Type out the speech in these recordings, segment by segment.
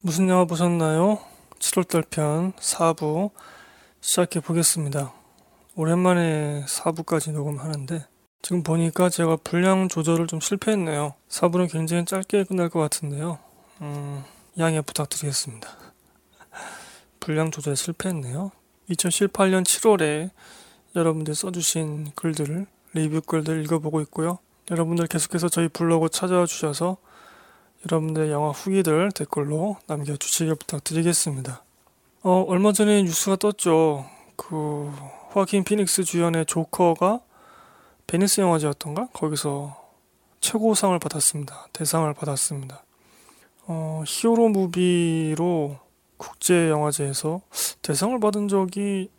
무슨 영화 보셨나요? 7월달 편 4부 시작해 보겠습니다. 오랜만에 4부까지 녹음하는데 지금 보니까 제가 분량 조절을 좀 실패했네요. 4부는 굉장히 짧게 끝날 것 같은데요. 음, 양해 부탁드리겠습니다. 분량 조절 실패했네요. 2018년 7월에 여러분들 써주신 글들을 리뷰 글들 읽어보고 있고요. 여러분들 계속해서 저희 블로그 찾아와 주셔서 여러분들 영화 후기들 댓글로 남겨주시길 부탁드리겠습니다. 어, 얼마 전에 뉴스가 떴죠. 그, 호아킨 피닉스 주연의 조커가 베니스 영화제였던가? 거기서 최고상을 받았습니다. 대상을 받았습니다. 어, 히어로 movie로 국제 영화제에서 대상을 받은 적이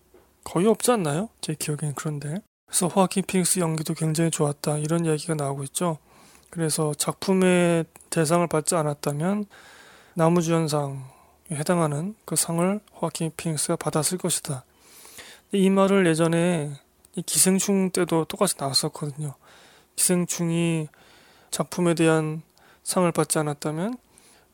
거의 없지 않나요? 제 기억엔 그런데. 그래서 호아킨 피닉스 연기도 굉장히 좋았다. 이런 이야기가 나오고 있죠. 그래서 작품의 대상을 받지 않았다면 나무주연상에 해당하는 그 상을 호아킨 피닉스가 받았을 것이다. 이 말을 예전에 기생충 때도 똑같이 나왔었거든요. 기생충이 작품에 대한 상을 받지 않았다면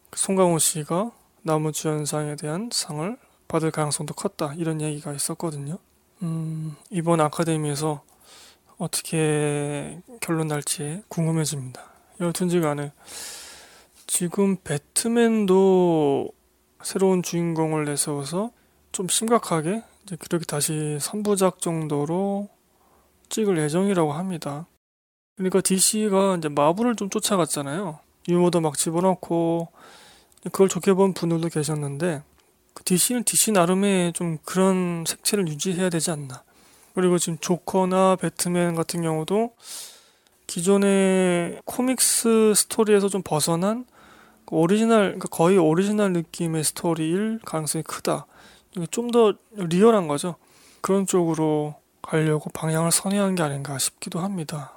그 송강호 씨가 나무주연상에 대한 상을 받을 가능성도 컸다. 이런 얘기가 있었거든요. 음, 이번 아카데미에서 어떻게 결론 날지 궁금해집니다. 여튼지 간에 지금 배트맨도 새로운 주인공을 내세워서 좀 심각하게 이제 그렇게 다시 3부작 정도로 찍을 예정이라고 합니다. 그러니까 DC가 이제 마블을 좀 쫓아갔잖아요. 유머도 막 집어넣고 그걸 좋게 본 분들도 계셨는데 DC는 그 DC 나름의 좀 그런 색채를 유지해야 되지 않나. 그리고 지금 조커나 배트맨 같은 경우도 기존의 comics 스토리에서 좀 벗어난 그 오리지널, 그러니까 거의 오리지널 느낌의 스토리일 가능성이 크다. 좀 더 리얼한 거죠. 그런 쪽으로 가려고 방향을 선회한 게 아닌가 싶기도 합니다.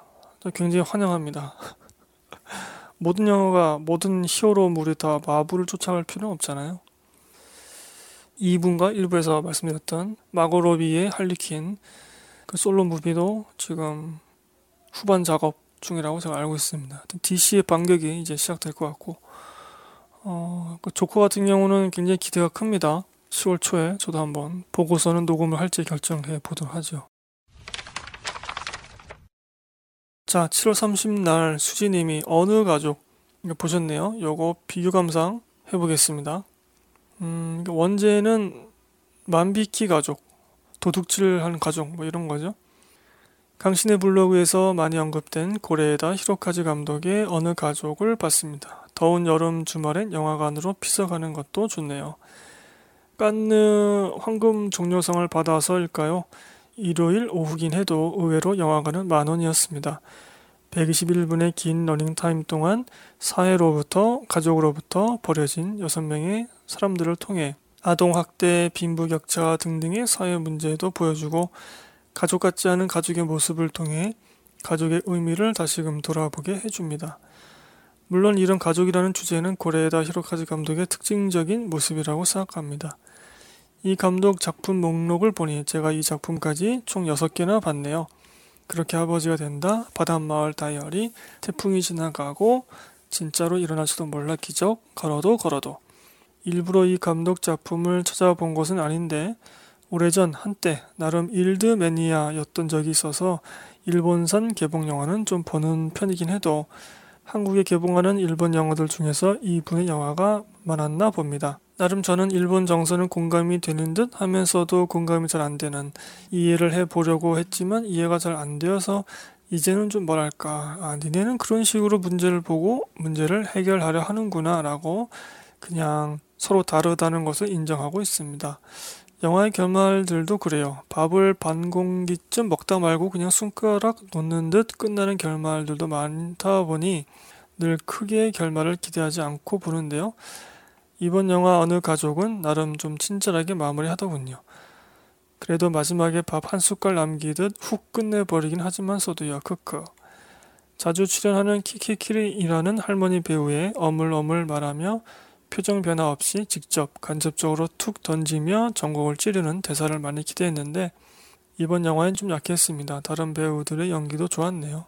굉장히 환영합니다. 모든 영화가 모든 히어로물이 다 마블을 쫓아갈 필요는 없잖아요. 2부인가 1부에서 말씀드렸던 마고로비의 할리퀸 그 솔로 무비도 지금 후반 작업 중이라고 제가 알고 있습니다. DC의 반격이 이제 시작될 것 같고, 어, 그 조커 같은 경우는 굉장히 기대가 큽니다. 10월 초에 저도 한번 보고서는 녹음을 할지 결정해 보도록 하죠. 자, 7월 30날 수지님이 어느 가족 보셨네요. 요거 비교 감상 해보겠습니다. 음, 원제는 만비키 가족, 도둑질하는 가족 뭐 이런 거죠. 강신의 블로그에서 많이 언급된 고레에다 히로카즈 감독의 어느 가족을 봤습니다. 더운 여름 주말엔 영화관으로 피서 가는 것도 좋네요. 깐느 황금 종려상을 받아서일까요? 일요일 오후긴 해도 의외로 영화관은 만 원이었습니다. 121분의 긴 러닝타임 동안 사회로부터 가족으로부터 버려진 6명의 사람들을 통해 아동학대, 빈부격차 등등의 사회 문제도 보여주고 가족 같지 않은 가족의 모습을 통해 가족의 의미를 다시금 돌아보게 해줍니다. 물론 이런 가족이라는 주제는 고레에다 히로카즈 감독의 특징적인 모습이라고 생각합니다. 이 감독 작품 목록을 보니 제가 이 작품까지 총 6개나 봤네요. 그렇게 아버지가 된다, 바닷마을 다이어리, 태풍이 지나가고, 진짜로 일어날지도 몰라 기적, 걸어도 걸어도. 일부러 이 감독 작품을 찾아본 것은 아닌데 오래전 한때 나름 일드 매니아였던 적이 있어서 일본산 개봉 영화는 좀 보는 편이긴 해도 한국에 개봉하는 일본 영화들 중에서 이분의 영화가 많았나 봅니다. 나름 저는 일본 정서는 공감이 되는 듯 하면서도 공감이 잘 안 되는 이해를 해 보려고 했지만 이해가 잘 안 되어서 이제는 좀 뭐랄까 아 니네는 그런 식으로 문제를 보고 문제를 해결하려 하는구나 라고 그냥 서로 다르다는 것을 인정하고 있습니다. 영화의 결말들도 그래요. 밥을 반 공기쯤 먹다 말고 그냥 손가락 놓는 듯 끝나는 결말들도 많다 보니 늘 크게 결말을 기대하지 않고 보는데요. 이번 영화 어느 가족은 나름 좀 친절하게 마무리하더군요. 그래도 마지막에 밥 한 숟갈 남기듯 훅 끝내버리긴 하지만서도요, 크크. 자주 출연하는 키키키리이라는 할머니 배우의 어물어물 말하며 표정 변화 없이 직접 간접적으로 툭 던지며 전곡을 찌르는 대사를 많이 기대했는데 이번 영화엔 좀 약했습니다. 다른 배우들의 연기도 좋았네요.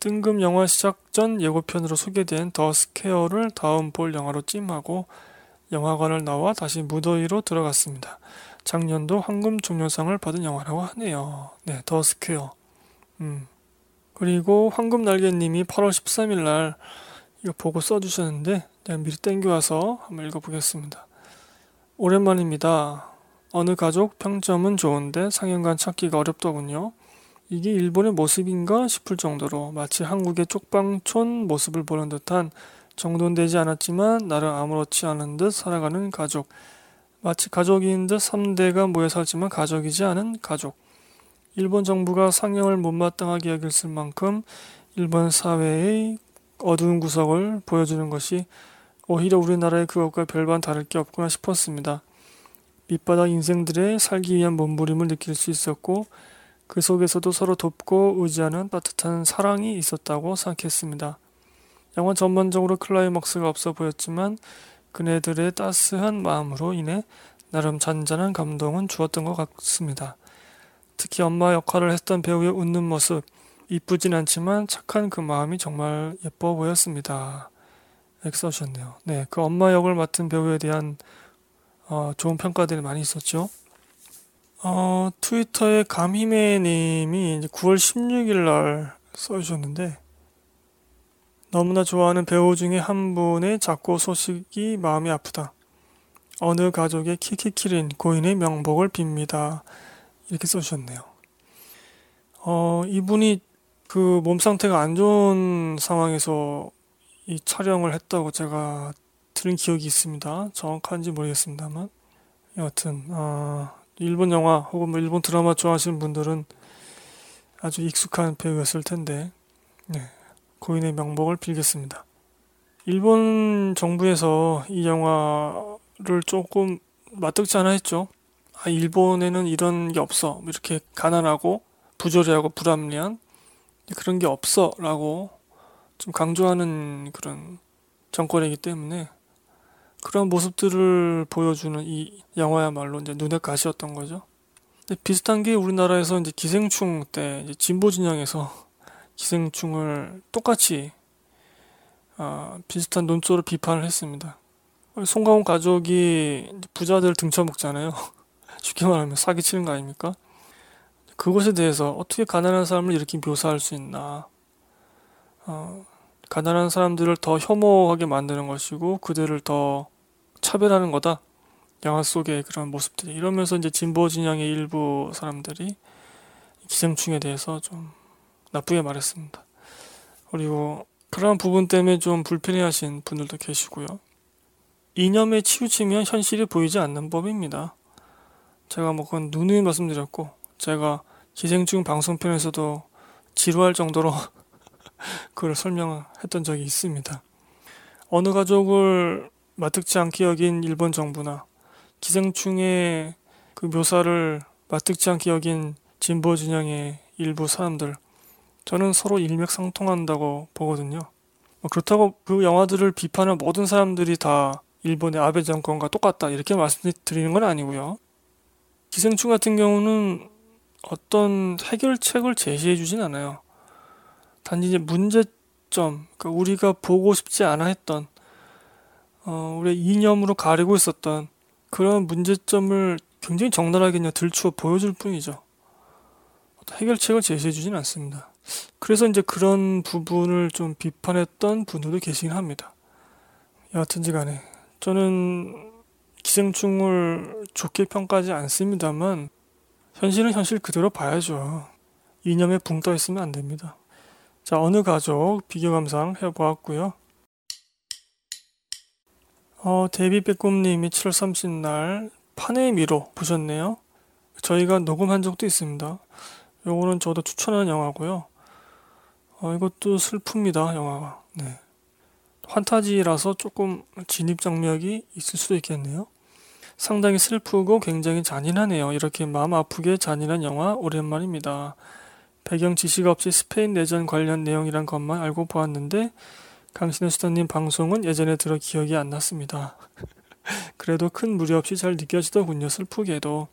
뜬금 영화 시작 전 예고편으로 소개된 더 스케어를 다음 볼 영화로 찜하고 영화관을 나와 다시 무더위로 들어갔습니다. 작년도 황금 종려상을 받은 영화라고 하네요. 네, The Square. 음. 그리고 황금 날개님이 8월 13일 날 이거 보고 써주셨는데 내가 미리 땡겨와서 한번 읽어보겠습니다. 오랜만입니다. 어느 가족 평점은 좋은데 상영관 찾기가 어렵더군요. 이게 일본의 모습인가 싶을 정도로 마치 한국의 쪽방촌 모습을 보는 듯한 정돈 되지 않았지만 나름 아무렇지 않은 듯 살아가는 가족. 마치 가족인 듯 3대가 모여 살지만 가족이지 않은 가족. 일본 정부가 상영을 못마땅하게 여겼을 만큼 일본 사회의 어두운 구석을 보여주는 것이 오히려 우리나라의 그것과 별반 다를 게 없구나 싶었습니다. 밑바닥 인생들의 살기 위한 몸부림을 느낄 수 있었고 그 속에서도 서로 돕고 의지하는 따뜻한 사랑이 있었다고 생각했습니다. 영화 전반적으로 클라이막스가 없어 보였지만 그네들의 따스한 마음으로 인해 나름 잔잔한 감동은 주었던 것 같습니다. 특히 엄마 역할을 했던 배우의 웃는 모습, 이쁘진 않지만 착한 그 마음이 정말 예뻐 보였습니다. 써주셨네요. 네, 그 엄마 역을 맡은 배우에 대한 어, 좋은 평가들이 많이 있었죠. 어, 트위터에 감히매님이 9월 16일 날 써주셨는데 너무나 좋아하는 배우 중에 한 분의 작고 소식이 마음이 아프다. 어느 가족의 키키키린 고인의 명복을 빕니다. 이렇게 써주셨네요. 어, 이분이 그 몸 상태가 안 좋은 상황에서 이 촬영을 했다고 제가 들은 기억이 있습니다. 정확한지 모르겠습니다만. 여하튼, 어, 일본 영화 혹은 뭐 일본 드라마 좋아하시는 분들은 아주 익숙한 배우였을 텐데, 네, 고인의 명복을 빌겠습니다. 일본 정부에서 이 영화를 조금 마뜩지 않아 했죠. 아, 일본에는 이런 게 없어. 이렇게 가난하고 부조리하고 불합리한 그런 게 없어. 라고 좀 강조하는 그런 정권이기 때문에 그런 모습들을 보여주는 이 영화야말로 이제 눈에 가시였던 거죠. 비슷한 게 우리나라에서 이제 기생충 때 이제 진보 진영에서 기생충을 똑같이 어, 비슷한 논조로 비판을 했습니다. 송강호 가족이 부자들 등쳐먹잖아요. 쉽게 말하면 사기치는 거 아닙니까? 그것에 대해서 어떻게 가난한 사람을 이렇게 묘사할 수 있나? 어, 가난한 사람들을 더 혐오하게 만드는 것이고 그들을 더 차별하는 거다. 영화 속의 그런 모습들이 이러면서 이제 진보 진영의 일부 사람들이 기생충에 대해서 좀 나쁘게 말했습니다. 그리고 그런 부분 때문에 좀 불편해하신 분들도 계시고요. 이념에 치우치면 현실이 보이지 않는 법입니다. 제가 뭐 그건 누누이 말씀드렸고 제가 기생충 방송편에서도 지루할 정도로 그걸 설명했던 적이 있습니다. 어느 가족을 마뜩지 않게 여긴 일본 정부나 기생충의 그 묘사를 마뜩지 않게 여긴 진보 진영의 일부 사람들 저는 서로 일맥상통한다고 보거든요. 뭐 그렇다고 그 영화들을 비판한 모든 사람들이 다 일본의 아베 정권과 똑같다 이렇게 말씀드리는 건 아니고요. 기생충 같은 경우는 어떤 해결책을 제시해 주진 않아요. 단지 이제 문제점, 그러니까 우리가 보고 싶지 않아 했던 어, 우리 이념으로 가리고 있었던 그런 문제점을 굉장히 적나라하게 그냥 들추어 보여줄 뿐이죠. 해결책을 제시해 주진 않습니다. 그래서 이제 그런 부분을 좀 비판했던 분들도 계시긴 합니다. 여하튼지 간에 저는 기생충을 좋게 평가하지 않습니다만 현실은 현실 그대로 봐야죠. 이념에 붕 떠 있으면 안 됩니다. 자, 어느 가족 비교 감상 해보았고요. 어, 데뷔 빼꼼님이 7월 30날 판의 미로 보셨네요. 저희가 녹음한 적도 있습니다. 요거는 저도 추천하는 영화고요. 어, 이것도 슬픕니다, 영화가. 네. 환타지라서 조금 진입 장벽이 있을 수도 있겠네요. 상당히 슬프고 굉장히 잔인하네요. 이렇게 마음 아프게 잔인한 영화 오랜만입니다. 배경 지식 없이 스페인 내전 관련 내용이란 것만 알고 보았는데 강신혜 수다님 방송은 예전에 들어 기억이 안 났습니다. 그래도 큰 무리 없이 잘 느껴지더군요. 슬프게도.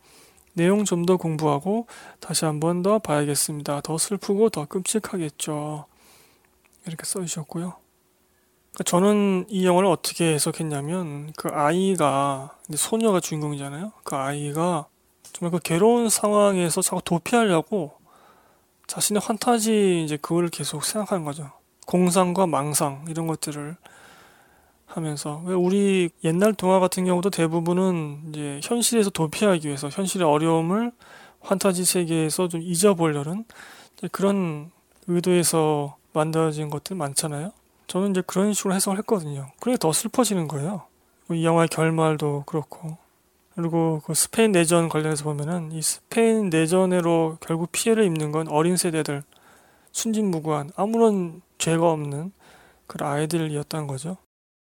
내용 좀 더 공부하고 다시 한 번 더 봐야겠습니다. 더 슬프고 더 끔찍하겠죠. 이렇게 써주셨고요. 그러니까 저는 이 영화를 어떻게 해석했냐면 그 아이가 소녀가 주인공이잖아요. 그 아이가 정말 그 괴로운 상황에서 자꾸 도피하려고 자신의 환타지 이제 그걸 계속 생각하는 거죠. 공상과 망상 이런 것들을 하면서 왜 우리 옛날 동화 같은 경우도 대부분은 이제 현실에서 도피하기 위해서 현실의 어려움을 환타지 세계에서 좀 잊어보려는 그런 의도에서 만들어진 것들 많잖아요. 저는 이제 그런 식으로 해석을 했거든요. 그래 더 슬퍼지는 거예요. 이 영화의 결말도 그렇고. 그리고 그 스페인 내전 관련해서 보면은 이 스페인 내전으로 결국 피해를 입는 건 어린 세대들, 순진무구한 아무런 죄가 없는 그런 아이들이었다는 거죠.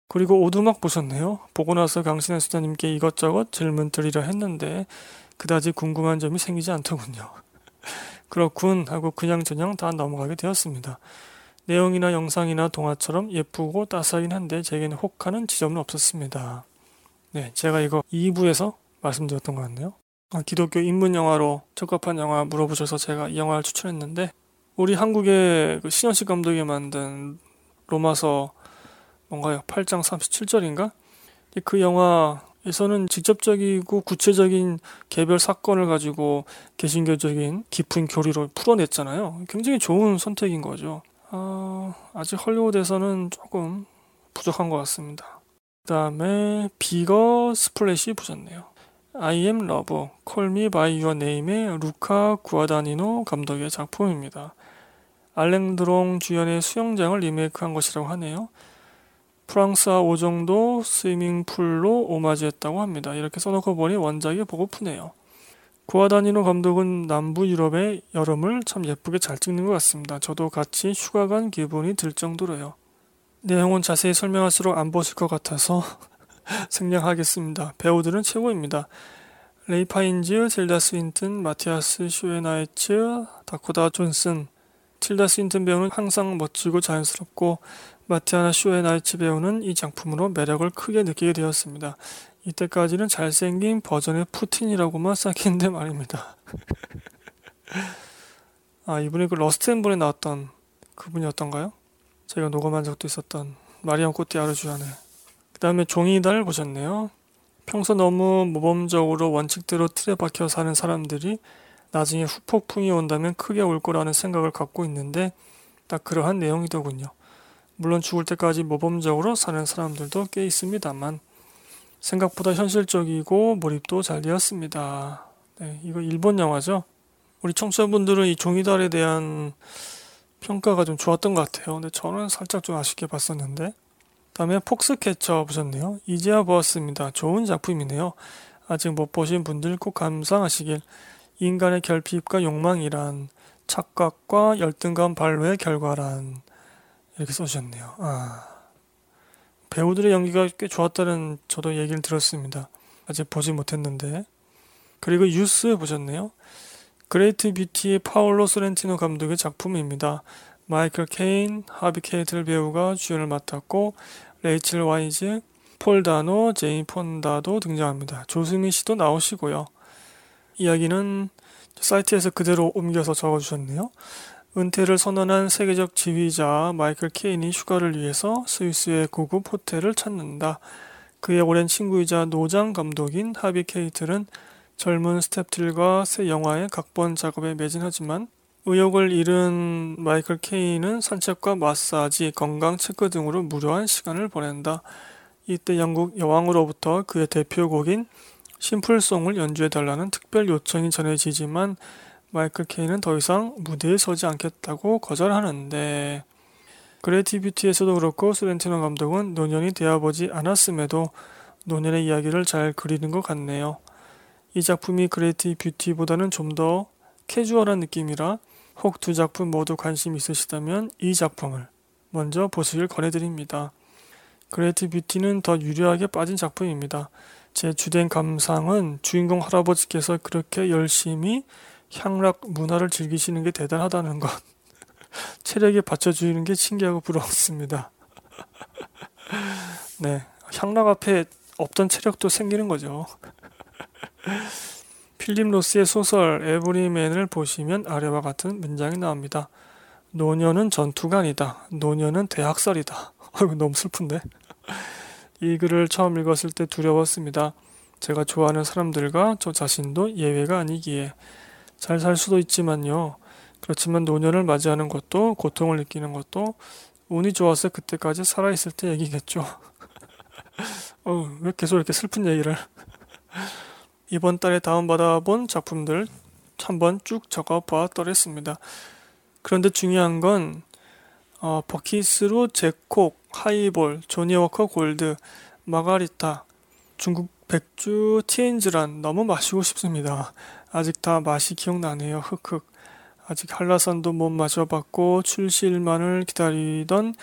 그리고 오두막 보셨네요. 보고 나서 강신혜 수자님께 이것저것 질문 드리려 했는데 그다지 궁금한 점이 생기지 않더군요. 그렇군 하고 그냥저냥 다 넘어가게 되었습니다. 내용이나 영상이나 동화처럼 예쁘고 따스하긴 한데 제게는 혹하는 지점은 없었습니다. 네, 제가 이거 2부에서 말씀드렸던 것 같네요. 아, 기독교 인문 영화로 적합한 영화 물어보셔서 제가 이 영화를 추천했는데 우리 한국의 그 신현식 감독이 만든 로마서 뭔가요? 8장 37절인가? 그 영화에서는 직접적이고 구체적인 개별 사건을 가지고 개신교적인 깊은 교리로 풀어냈잖아요. 굉장히 좋은 선택인 거죠. 어, 아직 헐리우드에서는 조금 부족한 것 같습니다. 그 다음에 Bigger Splash 보셨네요. I am Love, Call Me By Your Name의 루카 구아다니노 감독의 작품입니다. 알랭 들롱 주연의 수영장을 리메이크한 것이라고 하네요. 프랑수아 오종도 Swimming Pool로 오마주했다고 합니다. 이렇게 써놓고 보니 원작이 보고프네요. 구아다니노 감독은 남부 유럽의 여름을 참 예쁘게 잘 찍는 것 같습니다. 저도 같이 휴가 간 기분이 들 정도로요. 내용은 자세히 설명할수록 안 보실 것 같아서 생략하겠습니다. 배우들은 최고입니다. 레이프 파인즈, 틸다 스윈튼, 마티아스 슈에나르츠, 다코다 존슨. 틸다 스윈튼 배우는 항상 멋지고 자연스럽고 마티아스 슈에나르츠 배우는 이 작품으로 매력을 크게 느끼게 되었습니다. 이때까지는 잘생긴 버전의 푸틴이라고만 생각했는데 말입니다. 아, 이분이 그 Rust and Bone에 나왔던 그분이었던가요? 제가 녹음한 적도 있었던 마리옹 꼬띠아르 주연의 그 다음에 종이달 보셨네요. 평소 너무 모범적으로 원칙대로 틀에 박혀 사는 사람들이 나중에 후폭풍이 온다면 크게 올 거라는 생각을 갖고 있는데 딱 그러한 내용이더군요. 물론 죽을 때까지 모범적으로 사는 사람들도 꽤 있습니다만 생각보다 현실적이고 몰입도 잘 되었습니다. 네, 이거 일본 영화죠. 우리 청취자분들은 이 종이달에 대한 평가가 좀 좋았던 것 같아요. 근데 저는 살짝 좀 아쉽게 봤었는데. 다음에 폭스캐쳐 보셨네요. 이제야 보았습니다. 좋은 작품이네요. 아직 못 보신 분들 꼭 감상하시길. 인간의 결핍과 욕망이란 착각과 열등감 발로의 결과란 이렇게 써주셨네요. 아. 배우들의 연기가 꽤 좋았다는 저도 얘기를 들었습니다. 아직 보지 못했는데. 그리고 유스 보셨네요. Great Beauty의 파울로 소렌티노 감독의 작품입니다. 마이클 케인, 하비 케이틀 배우가 주연을 맡았고 레이첼 와이즈, 폴 다노, 제인 폰다도 등장합니다. 조수미 씨도 나오시고요. 이야기는 사이트에서 그대로 옮겨서 적어주셨네요. 은퇴를 선언한 세계적 지휘자 마이클 케인이 휴가를 위해서 스위스의 고급 호텔을 찾는다. 그의 오랜 친구이자 노장 감독인 하비 케이틀은 젊은 스탭들과 새 영화의 각본 작업에 매진하지만 의욕을 잃은 마이클 케인은 산책과 마사지, 건강 체크 등으로 무료한 시간을 보낸다. 이때 영국 여왕으로부터 그의 대표곡인 Simple Song을 연주해달라는 특별 요청이 전해지지만 마이클 케인은 더 이상 무대에 서지 않겠다고 거절하는데 Great Beauty에서도 그렇고 소렌티노 감독은 노년이 되어보지 않았음에도 노년의 이야기를 잘 그리는 것 같네요. 이 작품이 Great Beauty보다는 좀 더 캐주얼한 느낌이라 혹 두 작품 모두 관심 있으시다면 이 작품을 먼저 보시길 권해드립니다. Great Beauty는 더 유려하게 빠진 작품입니다. 제 주된 감상은 주인공 할아버지께서 그렇게 열심히 향락 문화를 즐기시는 게 대단하다는 것. 체력이 받쳐주는 게 신기하고 부러웠습니다. 네. 향락 앞에 없던 체력도 생기는 거죠. 필립 로스의 소설 Everyman을 보시면 아래와 같은 문장이 나옵니다. 노년은 전투가 아니다. 노년은 대학살이다. 아이고 너무 슬픈데. 이 글을 처음 읽었을 때 두려웠습니다. 제가 좋아하는 사람들과 저 자신도 예외가 아니기에 잘 살 수도 있지만요. 그렇지만 노년을 맞이하는 것도 고통을 느끼는 것도 운이 좋아서 그때까지 살아있을 때 얘기겠죠. 어, 왜 계속 이렇게 슬픈 얘기를. 이번 달에 다운받아본 작품들 한번 쭉 적어 보았더랬습니다. 그런데 중요한 건 어, 버킷으로 제콕, 하이볼, 조니워커 골드, 마가리타, 중국 백주 티엔즈란 너무 마시고 싶습니다. 아직 다 맛이 기억나네요. 흑흑. 아직 한라산도 못 마셔봤고 출시일만을 기다리던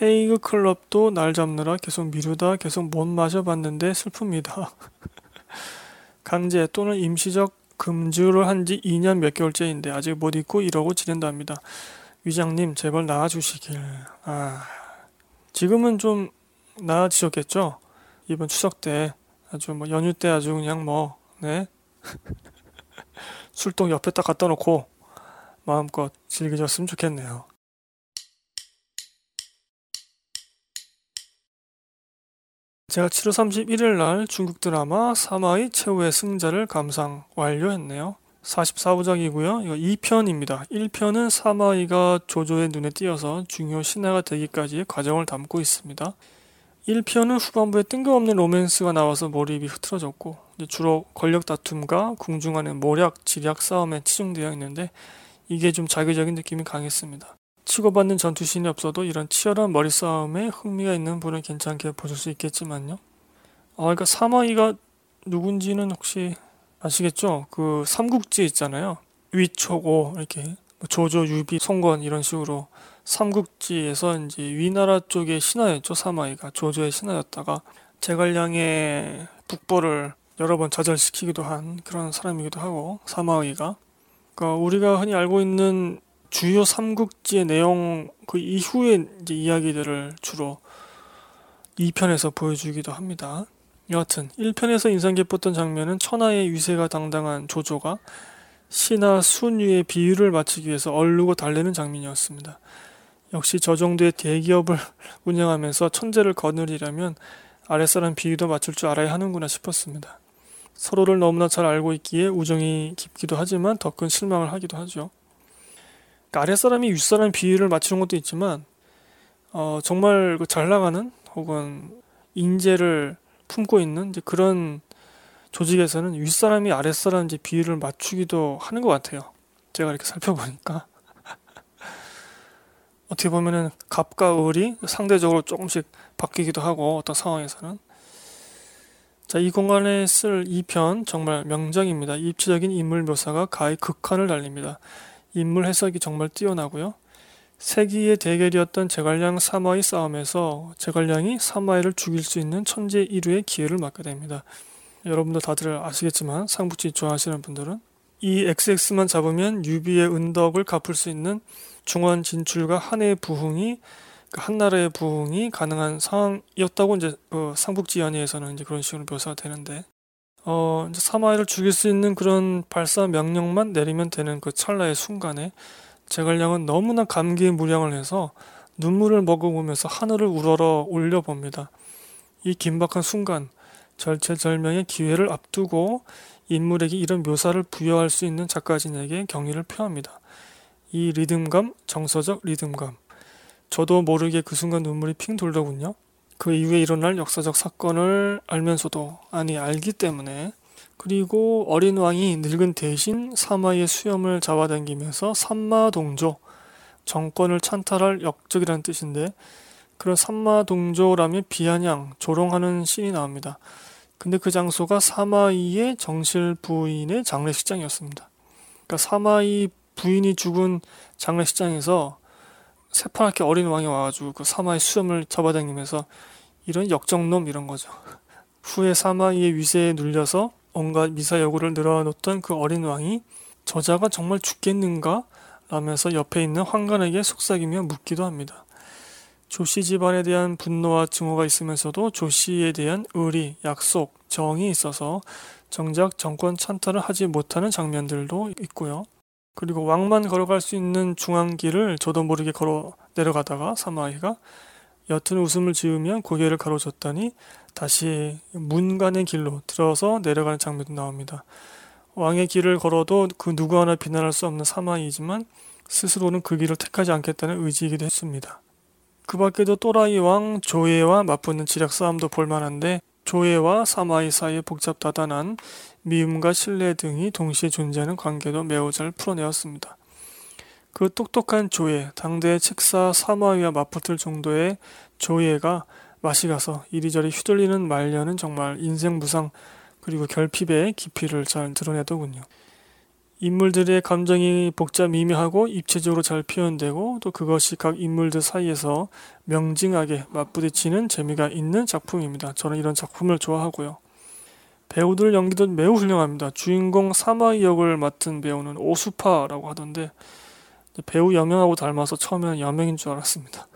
헤이그 클럽도 날 잡느라 계속 미루다 계속 못 마셔봤는데 슬픕니다. 강제 또는 임시적 금주를 한 지 2년 몇 개월째인데 아직 못 잊고 이러고 지낸답니다. 위장님 제발 나아주시길. 아 지금은 좀 나아지셨겠죠? 이번 추석 때 아주 뭐 연휴 때 아주 그냥 뭐 네. 술통 옆에 딱 갖다 놓고 마음껏 즐기셨으면 좋겠네요. 제가 7월 31일 날 중국 드라마 사마의 최후의 승자를 감상 완료했네요. 44부작이고요. 이거 2편입니다. 1편은 사마이가 조조의 눈에 띄어서 중요 신하가 되기까지의 과정을 담고 있습니다. 1편은 후반부에 뜬금없는 로맨스가 나와서 몰입이 흐트러졌고 주로 권력 다툼과 궁중간의 모략, 지략 싸움에 치중되어 있는데 이게 좀 자기적인 느낌이 강했습니다. 치고받는 전투신이 없어도 이런 치열한 머리 싸움에 흥미가 있는 분은 괜찮게 보실 수 있겠지만요. 아, 그러니까 사마이가 누군지는 혹시 아시겠죠? 그 삼국지 있잖아요. 위초고 이렇게 뭐 조조, 유비, 송건 이런 식으로 삼국지에서 이제 위나라 쪽의 신하였죠. 사마이가 조조의 신하였다가 제갈량의 북벌을 여러 번 좌절시키기도 한 그런 사람이기도 하고 사마이가 그러니까 우리가 흔히 알고 있는 주요 삼국지의 내용 그 이후의 이제 이야기들을 주로 2편에서 보여주기도 합니다. 여하튼 1편에서 인상 깊었던 장면은 천하의 위세가 당당한 조조가 신하 순위의 비율을 맞추기 위해서 얼르고 달래는 장면이었습니다. 역시 저 정도의 대기업을 운영하면서 천재를 거느리려면 아랫사람 비위도 맞출 줄 알아야 하는구나 싶었습니다. 서로를 너무나 잘 알고 있기에 우정이 깊기도 하지만 더 큰 실망을 하기도 하죠. 그러니까 아랫사람이 윗사람 비위를 맞추는 것도 있지만 어, 정말 그잘 나가는 혹은 인재를 품고 있는 그런 조직에서는 윗사람이 아랫사람 비율을 맞추기도 하는 것 같아요. 제가 이렇게 살펴보니까. 어떻게 보면은 갑과 을이 상대적으로 조금씩 바뀌기도 하고 어떤 상황에서는 자, 이 공간에 쓸 2편 정말 명작입니다. 입체적인 인물 묘사가 가히 극한을 달립니다. 인물 해석이 정말 뛰어나고요. 세기의 대결이었던 제갈량 사마의 싸움에서 제갈량이 사마이를 죽일 수 있는 천재 1위의 기회를 맞게 됩니다. 여러분도 다들 아시겠지만 상북지 좋아하시는 분들은 이 XX만 잡으면 유비의 은덕을 갚을 수 있는 중원 진출과 한 해의 부흥이 그 한나라의 부흥이 가능한 상황이었다고 이제 그 상북지 연의에서는 이제 그런 식으로 묘사가 되는데 어 이제 사마이를 죽일 수 있는 그런 발사 명령만 내리면 되는 그 찰나의 순간에 제갈량은 너무나 감기에 무량을 해서 눈물을 머금으면서 하늘을 우러러 올려 봅니다. 이 긴박한 순간 절체절명의 기회를 앞두고 인물에게 이런 묘사를 부여할 수 있는 작가진에게 경의를 표합니다. 이 리듬감, 정서적 리듬감. 저도 모르게 그 순간 눈물이 핑 돌더군요. 그 이후에 일어날 역사적 사건을 알면서도, 아니, 알기 때문에 그리고 어린 왕이 늙은 대신 사마의 수염을 잡아당기면서 삼마동조 정권을 찬탈할 역적이라는 뜻인데 그런 삼마동조라면 비아냥 조롱하는 신이 나옵니다. 근데 그 장소가 사마이의 정실 부인의 장례식장이었습니다. 그러니까 사마이 부인이 죽은 장례식장에서 새파랗게 어린 왕이 와가지고 그 사마이 수염을 잡아당기면서 이런 역정놈 이런 거죠. 후에 사마이의 위세에 눌려서 온갖 미사 여구를 늘어놓던 그 어린 왕이 저자가 정말 죽겠는가? 라면서 옆에 있는 황관에게 속삭이며 묻기도 합니다. 조씨 집안에 대한 분노와 증오가 있으면서도 조씨에 대한 의리, 약속, 정이 있어서 정작 정권 찬탈을 하지 못하는 장면들도 있고요. 그리고 왕만 걸어갈 수 있는 중앙길을 저도 모르게 걸어 내려가다가 사마이가 옅은 웃음을 지으며 고개를 가로젓다니 다시 문간의 길로 들어서 내려가는 장면도 나옵니다. 왕의 길을 걸어도 그 누구 하나 비난할 수 없는 사마이지만 스스로는 그 길을 택하지 않겠다는 의지이기도 했습니다. 그 밖에도 또라이 왕 조예와 맞붙는 지략 싸움도 볼만한데 조예와 사마이 사이의 복잡다단한 미움과 신뢰 등이 동시에 존재하는 관계도 매우 잘 풀어내었습니다. 그 똑똑한 조예, 당대의 책사 사마위와 맞붙을 정도의 조예가 맛이 가서 이리저리 휘둘리는 말년은 정말 인생 무상 그리고 결핍의 깊이를 잘 드러내더군요. 인물들의 감정이 복잡 미묘하고 입체적으로 잘 표현되고 또 그것이 각 인물들 사이에서 명징하게 맞부딪히는 재미가 있는 작품입니다. 저는 이런 작품을 좋아하고요. 배우들 연기도 매우 훌륭합니다. 주인공 사마이 역을 맡은 배우는 오수파라고 하던데 배우 여명하고 닮아서 처음에는 여명인 줄 알았습니다.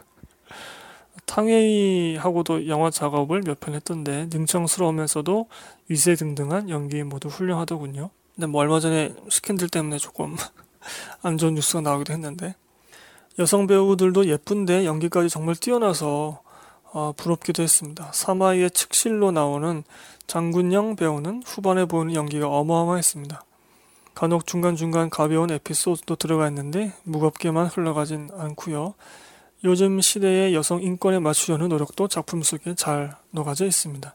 탕웨이하고도 영화 작업을 몇 편 했던데 능청스러우면서도 위세 등등한 연기 모두 훌륭하더군요. 근데 뭐 얼마 전에 스캔들 때문에 조금 안 좋은 뉴스가 나오기도 했는데 여성 배우들도 예쁜데 연기까지 정말 뛰어나서 어, 부럽기도 했습니다. 사마이의 측실로 나오는 장군영 배우는 후반에 보이는 연기가 어마어마했습니다. 간혹 중간중간 가벼운 에피소드도 들어가 있는데 무겁게만 흘러가진 않고요. 요즘 시대의 여성 인권에 맞추려는 노력도 작품 속에 잘 녹아져 있습니다.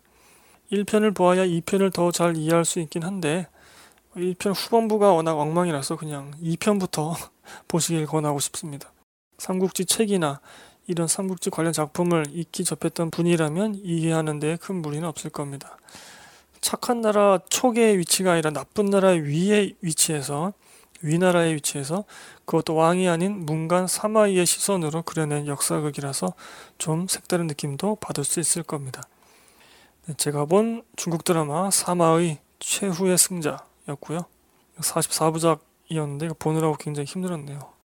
1편을 보아야 2편을 더 잘 이해할 수 있긴 한데 1편 후반부가 워낙 엉망이라서 그냥 2편부터 보시길 권하고 싶습니다. 삼국지 책이나 이런 삼국지 관련 작품을 익히 접했던 분이라면 이해하는 데 큰 무리는 없을 겁니다. 착한 나라 촉의 위치가 아니라 나쁜 나라 위의 위치에서 위나라의 위치에서 그것도 왕이 아닌 문간 사마이의 시선으로 그려낸 역사극이라서 좀 색다른 느낌도 받을 수 있을 겁니다. 네, 제가 본 중국 드라마 사마의 최후의 승자였고요. 44부작이었는데 보느라고 굉장히 힘들었네요.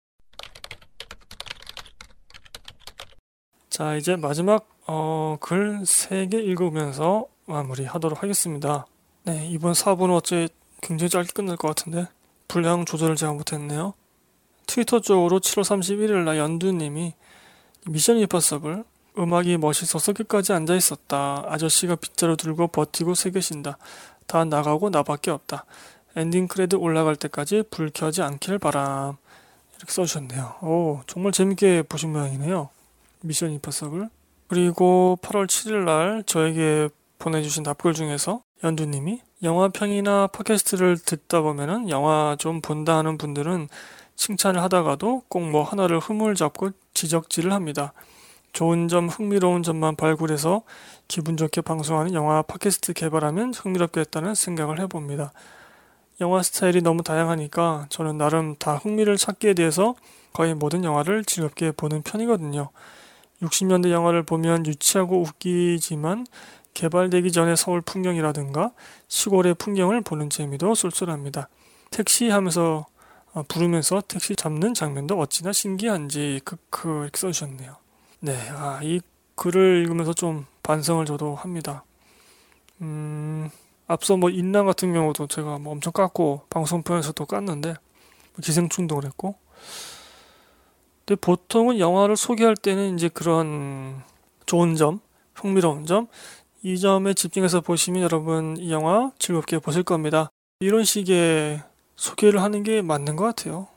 자 이제 마지막 어, 글 3개 읽으면서 마무리하도록 하겠습니다. 네 이번 4부는 어째 굉장히 짧게 끝날 것 같은데 분량 조절을 제가 못했네요. 트위터 쪽으로 7월 31일 날 연두님이 미션 임파서블 음악이 멋있어서 끝까지 앉아 있었다. 아저씨가 빗자루 들고 버티고 새겨신다. 다 나가고 나밖에 없다. 엔딩 크레딧 올라갈 때까지 불 켜지 않길 바람. 이렇게 써주셨네요. 오, 정말 재밌게 보신 모양이네요. 미션 임파서블. 그리고 8월 7일 날 저에게 보내주신 답글 중에서 연두님이 영화평이나 팟캐스트를 듣다 보면은 영화 좀 본다 하는 분들은 칭찬을 하다가도 꼭 뭐 하나를 흠을 잡고 지적질을 합니다. 좋은 점, 흥미로운 점만 발굴해서 기분 좋게 방송하는 영화 팟캐스트 개발하면 흥미롭겠다는 생각을 해봅니다. 영화 스타일이 너무 다양하니까 저는 나름 다 흥미를 찾기에 대해서 거의 모든 영화를 즐겁게 보는 편이거든요. 60년대 영화를 보면 유치하고 웃기지만 개발되기 전의 서울 풍경이라든가 시골의 풍경을 보는 재미도 쏠쏠합니다. 택시 하면서 어, 부르면서 택시 잡는 장면도 어찌나 신기한지 크크 이렇게 써주셨네요. 네, 아, 이 글을 읽으면서 좀 반성을 저도 합니다. 음, 앞서 뭐 인랑 같은 경우도 제가 뭐 엄청 깠고 방송편에서도 깠는데 뭐 기생충도 그랬고 근데 보통은 영화를 소개할 때는 이제 그런 좋은 점, 흥미로운 점, 이 점에 집중해서 보시면 여러분 이 영화 즐겁게 보실 겁니다. 이런 식의 소개를 하는 게 맞는 것 같아요.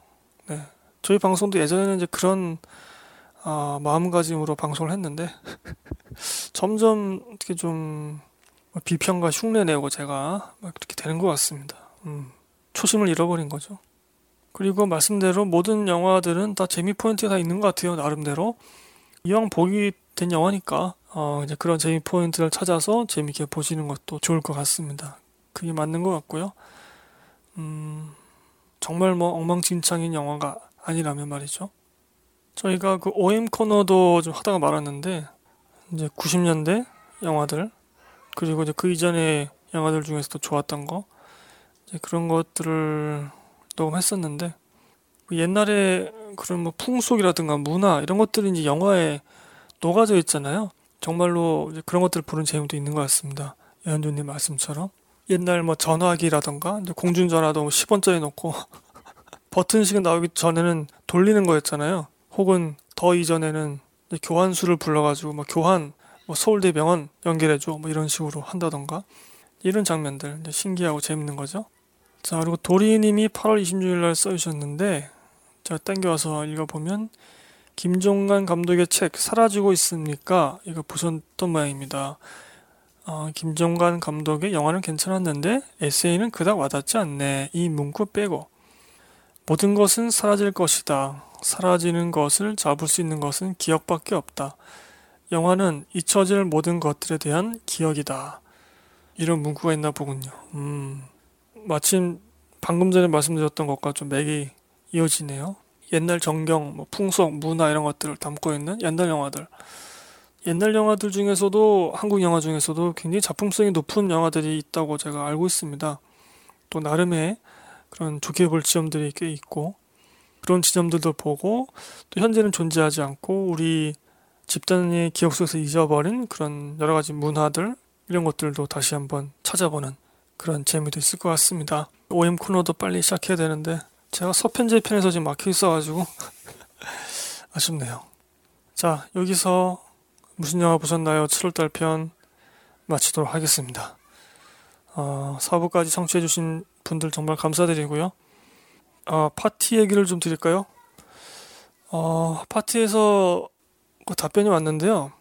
네. 저희 방송도 예전에는 이제 그런 어, 마음가짐으로 방송을 했는데 점점 어떻게 좀 비평과 흉내 내고 제가 그렇게 되는 것 같습니다. 음, 초심을 잃어버린 거죠. 그리고 말씀대로 모든 영화들은 다 재미 포인트가 다 있는 것 같아요. 나름대로 이왕 보기 된 영화니까 어, 이제 그런 재미 포인트를 찾아서 재밌게 보시는 것도 좋을 것 같습니다. 그게 맞는 것 같고요. 음, 정말 뭐 엉망진창인 영화가 아니라면 말이죠. 저희가 그 OM 코너도 좀 하다가 말았는데 이제 90년대 영화들 그리고 이제 그 이전의 영화들 중에서도 좋았던 거 그런 것들을 녹음 했었는데 그 옛날에 그런 뭐 풍속이라든가 문화 이런 것들이 이제 영화에 녹아져 있잖아요. 정말로 그런 것들을 보는 재미도 있는 것 같습니다. 연두님 말씀처럼 옛날 뭐 전화기라던가 공중 전화도 10원짜리 뭐 놓고 버튼식은 나오기 전에는 돌리는 거였잖아요. 혹은 더 이전에는 교환수를 불러가지고 뭐 교환 뭐 서울대 병원 연결해줘 뭐 이런 식으로 한다던가 이런 장면들 신기하고 재밌는 거죠. 자 그리고 도리님이 8월 26일 날 써주셨는데 제가 땡겨와서 읽어보면 김종관 감독의 책 사라지고 있습니까? 이거 보셨던 모양입니다. 어, 김종관 감독의 영화는 괜찮았는데 에세이는 그닥 와닿지 않네. 이 문구 빼고 모든 것은 사라질 것이다. 사라지는 것을 잡을 수 있는 것은 기억밖에 없다. 영화는 잊혀질 모든 것들에 대한 기억이다. 이런 문구가 있나 보군요. 음, 마침 방금 전에 말씀드렸던 것과 좀 맥이 이어지네요. 옛날 정경, 뭐 풍속, 문화 이런 것들을 담고 있는 옛날 영화들. 옛날 영화들 중에서도 한국 영화 중에서도 굉장히 작품성이 높은 영화들이 있다고 제가 알고 있습니다. 또 나름의 그런 좋게 볼 지점들이 꽤 있고 그런 지점들도 보고 또 현재는 존재하지 않고 우리 집단의 기억 속에서 잊어버린 그런 여러 가지 문화들 이런 것들도 다시 한번 찾아보는 그런 재미도 있을 것 같습니다. OM 코너도 빨리 시작해야 되는데 제가 서편제 편에서 지금 막혀 있어가지고 아쉽네요. 자 여기서 무슨 영화 보셨나요? 7월달 편 마치도록 하겠습니다. 어, 4부까지 청취해주신 분들 정말 감사드리고요. 어, 파티 얘기를 좀 드릴까요? 어, 파티에서 그 답변이 왔는데요.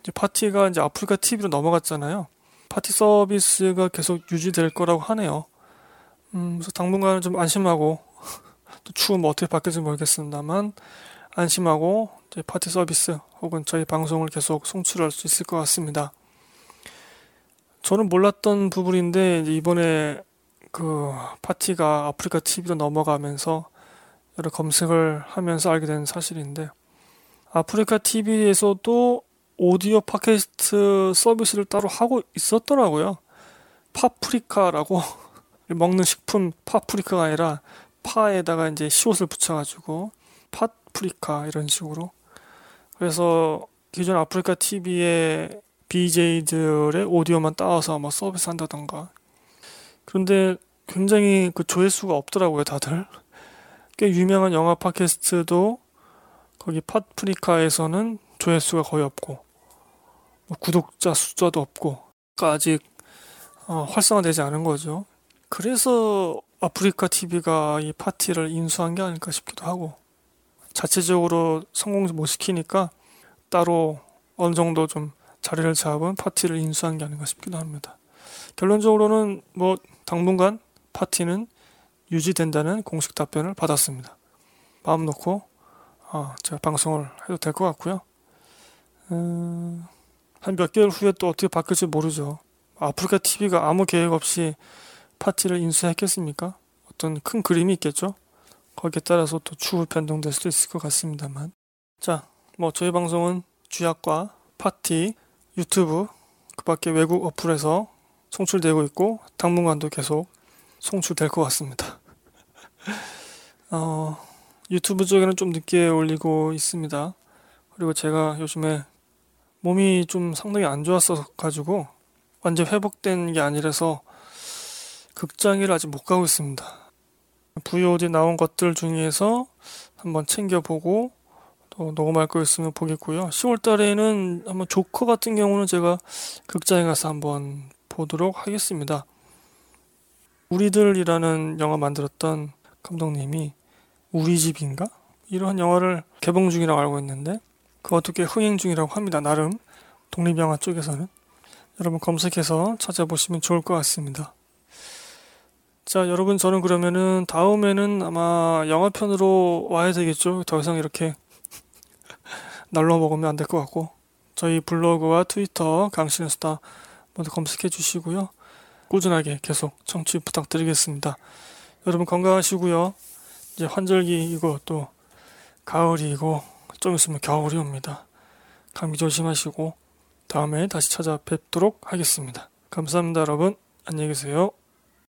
이제 파티가 이제 아프리카 TV로 넘어갔잖아요. 파티 서비스가 계속 유지될 거라고 하네요. 음, 그래서 당분간은 좀 안심하고 또 추후 뭐 어떻게 바뀔지 모르겠습니다만 안심하고 이제 파티 서비스 혹은 저희 방송을 계속 송출할 수 있을 것 같습니다. 저는 몰랐던 부분인데 이번에 그 파티가 아프리카 TV로 넘어가면서 여러 검색을 하면서 알게 된 사실인데 아프리카 TV에서도 오디오 팟캐스트 서비스를 따로 하고 있었더라고요. 파프리카라고. 먹는 식품 파프리카가 아니라 파에다가 이제 시옷을 붙여가지고 팟프리카 이런 식으로. 그래서 기존 아프리카 TV의 BJ들의 오디오만 따와서 뭐 서비스 한다던가. 그런데 굉장히 그 조회수가 없더라고요 다들. 꽤 유명한 영화 팟캐스트도 거기 팟프리카에서는 조회수가 거의 없고 뭐 구독자 숫자도 없고 그러니까 아직 어, 활성화되지 않은 거죠. 그래서 아프리카 TV가 이 파티를 인수한 게 아닐까 싶기도 하고 자체적으로 성공 못 시키니까 따로 어느 정도 좀 자리를 잡은 파티를 인수한 게 아닌가 싶기도 합니다. 결론적으로는 뭐 당분간 파티는 유지된다는 공식 답변을 받았습니다. 마음 놓고 어, 제가 방송을 해도 될 것 같고요. 음, 한 몇 개월 후에 또 어떻게 바뀔지 모르죠. 아프리카 TV가 아무 계획 없이 파티를 인수했겠습니까? 어떤 큰 그림이 있겠죠? 거기에 따라서 또 추후 변동될 수도 있을 것 같습니다만. 자, 뭐 저희 방송은 주약과 파티, 유튜브, 그 밖에 외국 어플에서 송출되고 있고 당분간도 계속 송출될 것 같습니다. 어, 유튜브 쪽에는 좀 늦게 올리고 있습니다. 그리고 제가 요즘에 몸이 좀 상당히 안 좋았어 가지고 완전 회복된 게 아니라서 극장을 아직 못 가고 있습니다. VOD 나온 것들 중에서 한번 챙겨보고 또 녹음할 거 있으면 보겠고요. 10월 달에는 한번 조커 같은 경우는 제가 극장에 가서 한번 보도록 하겠습니다. 우리들이라는 영화 만들었던 감독님이 우리 집인가? 이러한 영화를 개봉 중이라고 알고 있는데 그것도 꽤 흥행 중이라고 합니다. 나름 독립영화 쪽에서는 여러분 검색해서 찾아보시면 좋을 것 같습니다. 자 여러분 저는 그러면은 다음에는 아마 영화편으로 와야 되겠죠. 더 이상 이렇게 날로 먹으면 안 될 것 같고 저희 블로그와 트위터 강신의 수다 모두 검색해 주시고요. 꾸준하게 계속 청취 부탁드리겠습니다. 여러분 건강하시고요. 이제 환절기이고 또 가을이고 좀 있으면 겨울이 옵니다. 감기 조심하시고 다음에 다시 찾아뵙도록 하겠습니다. 감사합니다, 여러분. 안녕히 계세요.